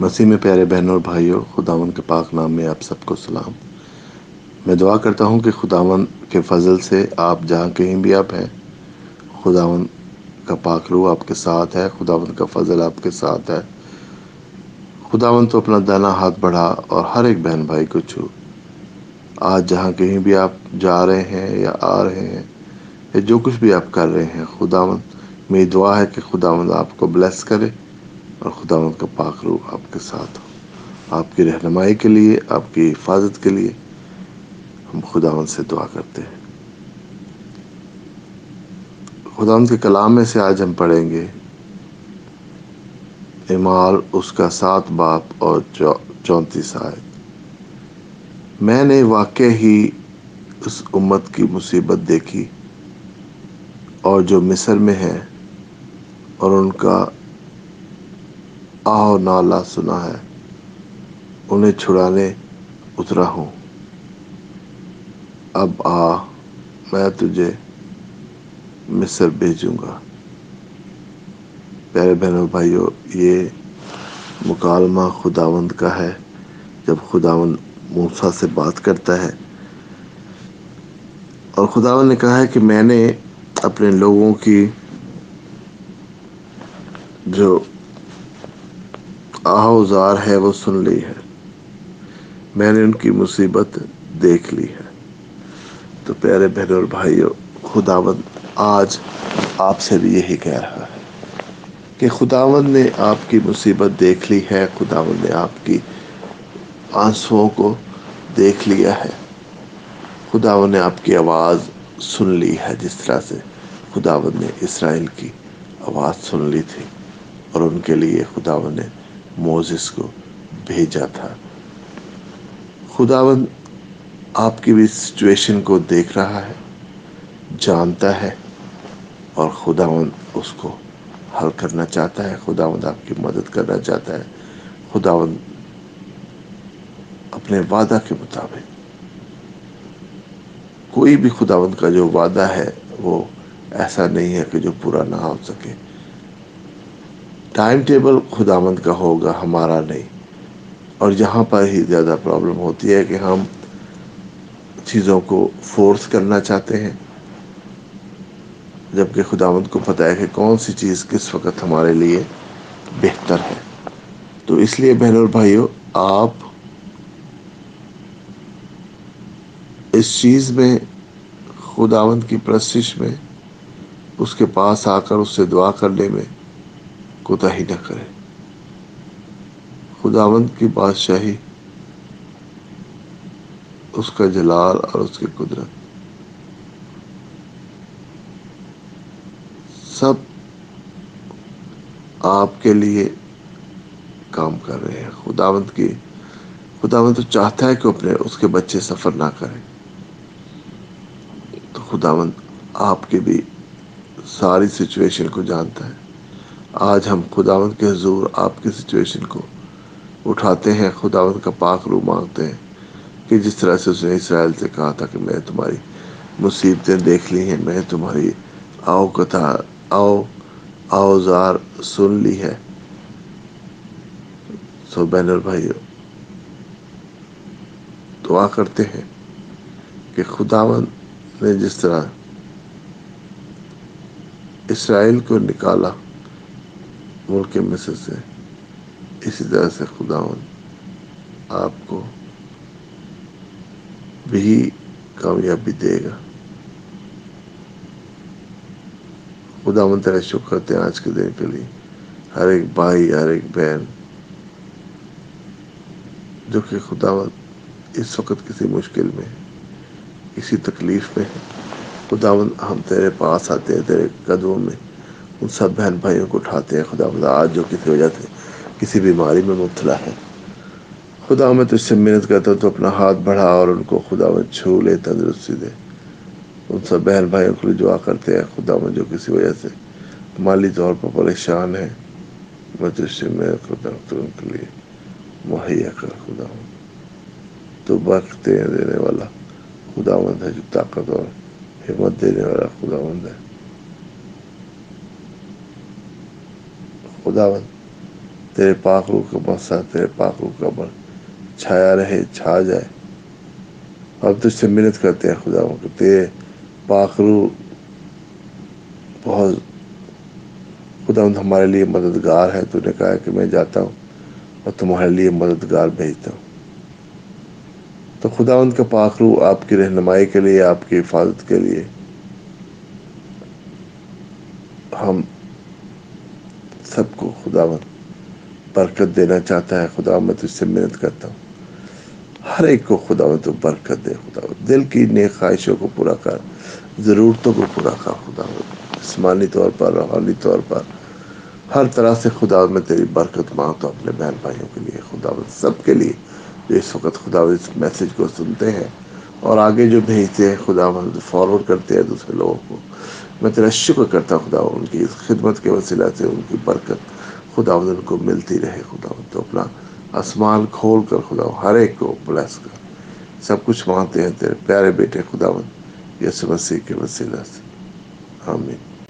مسیح میں پیارے بہنوں اور بھائیوں خداون کے پاک نام میں آپ سب کو سلام۔ میں دعا کرتا ہوں کہ خداون کے فضل سے آپ جہاں کہیں بھی آپ ہیں خداون کا پاک روح آپ کے ساتھ ہے خداون کا فضل آپ کے ساتھ ہے۔ خداون تو اپنا دانا ہاتھ بڑھا اور ہر ایک بہن بھائی کو چھو۔ آج جہاں کہیں بھی آپ جا رہے ہیں یا آ رہے ہیں، یا جو کچھ بھی آپ کر رہے ہیں خداون میری دعا ہے کہ خداون آپ کو بلیس کرے۔ اور خداون کا پاک روح آپ کے ساتھ ہو۔ آپ کی رہنمائی کے لیے، آپ کی حفاظت کے لیے ہم خداون سے دعا کرتے ہیں۔ خداون کے کلام میں سے آج ہم پڑھیں گے امال اس کا سات باپ اور چونتیس آیت۔ میں نے واقع ہی اس امت کی مصیبت دیکھی اور جو مصر میں ہے اور ان کا آہ نالا سنا ہے، انہیں چھڑانے اترا ہوں۔ اب آ، میں تجھے مصر بھیجوں گا۔ پیارے بہنوں بھائیوں یہ مکالمہ خداوند کا ہے۔ جب خداوند موسا سے بات کرتا ہے، اور خداون نے کہا ہے کہ میں نے اپنے لوگوں کی جو آہوزار ہے، وہ سن لی ہے۔ میں نے ان کی مصیبت دیکھ لی ہے۔ تو پیارے بہن اور بھائیوں خداون آج آپ سے بھی یہی کہہ رہا ہے کہ خداون نے آپ کی مصیبت دیکھ لی ہے خداون نے آپ کی آنسوؤں کو دیکھ لیا ہے۔ خداون نے آپ کی آواز سن لی ہے، جس طرح سے خداون نے اسرائیل کی آواز سن لی تھی۔ اور ان کے لیے خداون نے موزس کو بھیجا تھا۔ خداون آپ کی بھی سچویشن کو دیکھ رہا ہے، جانتا ہے اور خداون اس کو حل کرنا چاہتا ہے۔ خداوند آپ کی مدد کرنا چاہتا ہے۔ خداوند اپنے وعدہ کے مطابق، کوئی بھی خداوند کا جو وعدہ ہے، وہ ایسا نہیں ہے کہ جو پورا نہ ہو سکے۔ ٹائم ٹیبل خداوند کا ہوگا، ہمارا نہیں۔ اور یہاں پر ہی زیادہ پرابلم ہوتی ہے کہ ہم چیزوں کو فورس کرنا چاہتے ہیں، جبکہ خداوند کو پتہ ہے کہ کون سی چیز کس وقت ہمارے لیے بہتر ہے۔ تو اس لیے بہن اور بھائیوں آپ اس چیز میں، خداوند کی پرستش میں، اس کے پاس آ کر اس سے دعا کرنے میں کوتا ہی نہ کرے۔ خداوند کی بادشاہی، اس کا جلال اور اس کی قدرت۔ سب آپ کے لیے کام کر رہے ہیں۔ خداوند کی، خداوند تو چاہتا ہے کہ اپنے، اس کے بچے سفر نہ کریں۔ تو خداوند آپ کے بھی ساری سچویشن کو جانتا ہے۔ آج ہم خداوند کے حضور آپ کی سچویشن کو اٹھاتے ہیں، خداوند کا پاک رو مانگتے ہیں کہ جس طرح سے اس نے اسرائیل سے کہا تھا کہ میں تمہاری مصیبتیں دیکھ لی ہیں، میں تمہاری آؤ کتھا، آؤ اوزار سن لی ہے۔ سو بینر بھائی دعا کرتے ہیں کہ خداون نے جس طرح اسرائیل کو نکالا ملک مصر سے، اسی طرح سے خداون آپ کو بھی کامیابی دے گا۔ خدا من تیرا شکر کرتے ہیں آج کے دن کے لیے۔ ہر ایک بھائی، ہر ایک بہن جو کہ خدا اس وقت کسی مشکل میں، کسی تکلیف میں ہے خدا ہم تیرے پاس آتے ہیں، تیرے قدموں میں۔ ان سب بہن بھائیوں کو اٹھاتے ہیں۔ خدا خدا آج جو کسی وجہ سے کسی بیماری میں مبتلا ہے۔ خدا میں تجھ سے محنت کرتا ہوں تو اپنا ہاتھ بڑھا اور ان کو خدا میں چھو لے، تندرستی دے۔ ان سب بہن بھائیوں کے لیے دعا کرتے ہیں۔ خدا میں جو کسی وجہ سے مالی طور پر پریشان ہے میں تجھ سے محنت کرتا ہوں تو ان کے لیے مہیا کر۔ خدا ہوں تو بختے دینے والا، خدا مند ہے جو طاقت اور ہمت دینے والا خدا مند ہے۔ خدا مند تیرے پاکرو کا مسا تیرے پاکرو کا بر چھایا رہے، چھا جائے۔ اب تجھ سے محنت کرتے ہیں خدا کہ تیرے پاکرو بہت خدا ہمارے لیے مددگار ہے۔ تو نے کہا کہ میں جاتا ہوں اور تمہارے لیے مددگار بھیجتا ہوں۔ تو خدا ان کا پاکرو آپ کی رہنمائی کے لیے، آپ کی حفاظت کے لیے ہم سب کو خدا برکت دینا چاہتا ہے، خدا میں تجھ سے محنت کرتا ہوں۔ ہر ایک کو خدا میں تو برکت دے، خدا دل کی نیک خواہشوں کو پورا کر، ضرورتوں کو پورا کر، خدا جسمانی طور پر، روحانی طور پر۔ ہر طرح سے خدا میں تیری برکت مانگتا ہوں اپنے بہن بھائیوں کے لیے، خدا سب کے لیے۔ جو اس وقت خدا اس میسج کو سنتے ہیں اور آگے جو بھیجتے ہیں، خدا فارورڈ کرتے ہیں دوسرے لوگوں کو۔ میں تیرا شکر کرتا خدا ان کی اس خدمت کے وسیلہ سے، ان کی برکت خدا ان کو ملتی رہے خدا تو اپنا آسمان کھول کر خدا ہر ایک کو بلیس کر۔ سب کچھ مانتے ہیں تیرے پیارے بیٹے خدا یس مسیح کے وسیلہ سے۔ آمین۔